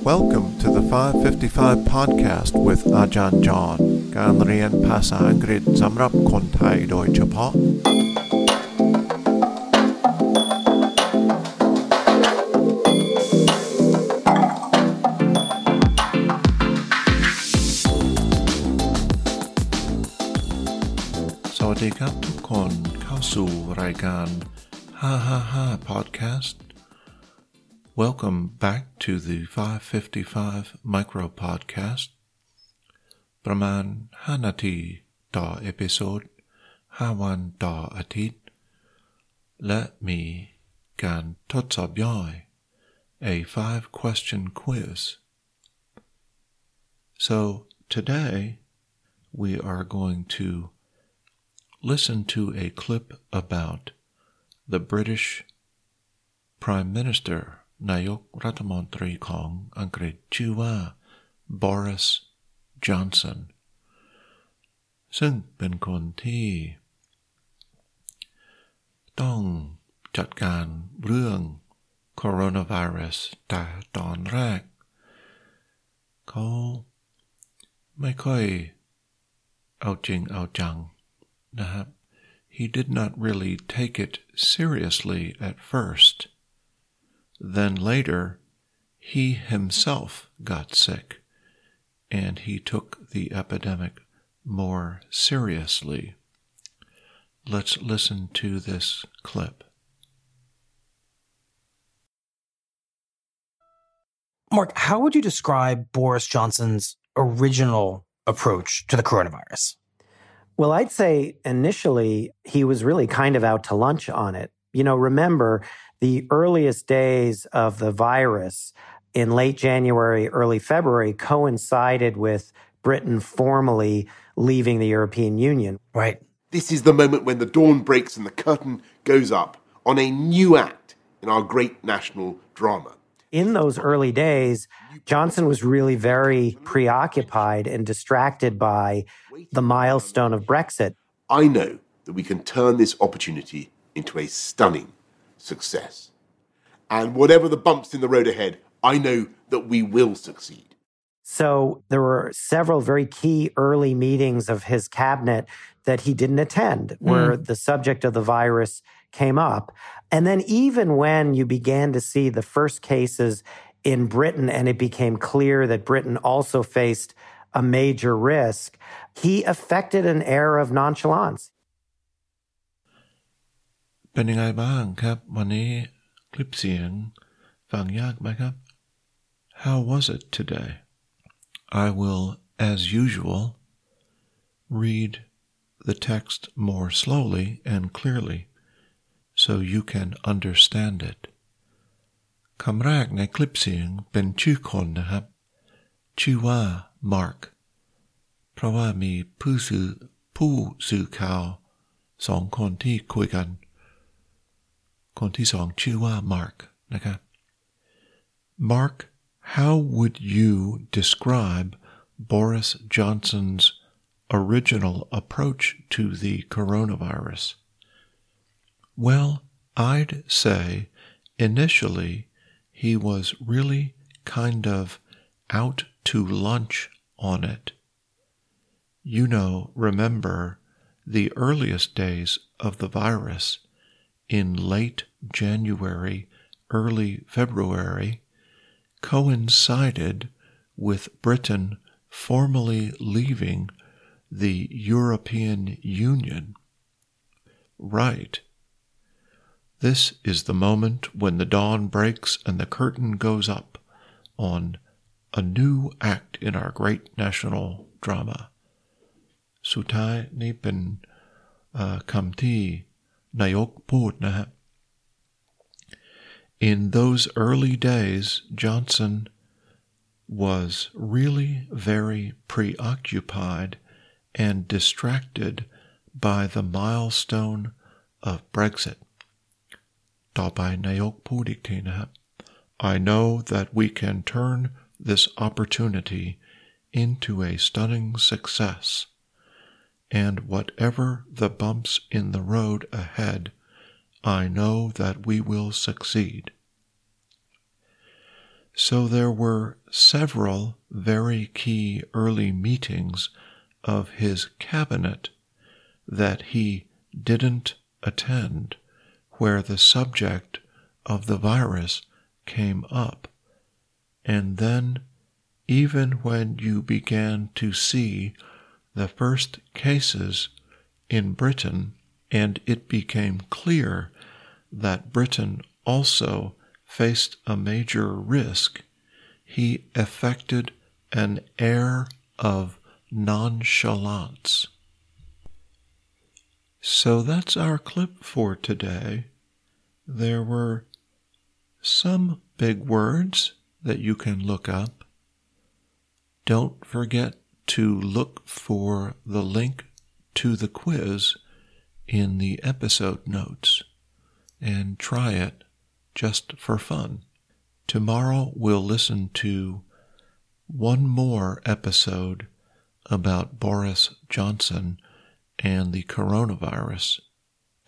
Welcome to the 555 podcast with Ajahn John การเรียนภาษาอังกฤษสำหรับคนไทยโดยเฉพาะ สวัสดีครับทุกคนเข้าสู่รายการ 555 podcast Welcome back to the 555 micro podcast ประมาณ 5 นาทีต่อเอพิโซด 5 วันต่ออาทิตย์ และมีการทดสอบย่อย a 5 question quiz. So today we are going to listen to a clip about the British Prime Minister นายกรัฐมนตรีของอังกฤษชื่อว่า Boris Johnson ซึ่งเป็นคนที่ ต้องจัดการเรื่องโคโรนาไวรัสแต่ตอนแรก เขาไม่ค่อยเอาจริงเอาจังนะครับ He did not really take it seriously at first. Then later, he himself got sick, and he took the epidemic more seriously. Let's listen to this clip. Mark, how would you describe Boris Johnson's original approach to the coronavirus? Well, I'd say initially he was really kind of out to lunch on it. You know, remember the earliest days of the virus in late January, early February coincided with Britain formally leaving the European Union. Right. This is the moment when the dawn breaks and the curtain goes up on a new act in our great national drama. In those early days, Johnson was really very preoccupied and distracted by the milestone of Brexit. I know that we can turn this opportunity into a stunning success. And whatever the bumps in the road ahead, I know that we will succeed. So there were several very key early meetings of his cabinet that he didn't attend, hmm. where the subject of the virus came up. And then, even when you began to see the first cases in Britain and it became clear that Britain also faced a major risk, he affected an air of nonchalance. เป็นยังไงบ้างครับ วันนี้คลิปเสียงฟังยากไหมครับ How was it today? I will, as usual, read the text more slowly and clearly so you can understand it. คำแรกในคลิปเสียงเป็นชื่อคนนะครับ ชื่อว่า Mark เพราะว่ามีผู้สื่อผู้สื่อข่าวสองคนที่คุยกัน คนที่สองชื่อว่า Mark นะครับ Mark how would you describe Boris Johnson's original approach to the coronavirus? Well, I'd say initially he was really kind of out to lunch on it. You know, remember the earliest days of the virus in late January, early February, coincided with Britain formally leaving the European Union. Right. This is the moment when the dawn breaks and the curtain goes up on a new act in our great national drama. Sutai Nayok Port. In those early days, Johnson was really very preoccupied and distracted by the milestone of Brexit. I know that we can turn this opportunity into a stunning success and whatever the bumps in the road ahead, I know that we will succeed. So there were several very key early meetings of his cabinet that he didn't attend where the subject of the virus came up. And then, even when you began to see the first cases in Britain, and it became clear that Britain also faced a major risk, he affected an air of nonchalance. So that's our clip for today. There were some big words that you can look up. Don't forget to look for the link to the quiz in the episode notes and try it just for fun. Tomorrow we'll listen to one more episode about Boris Johnson and the coronavirus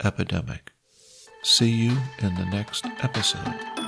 epidemic. See you in the next episode.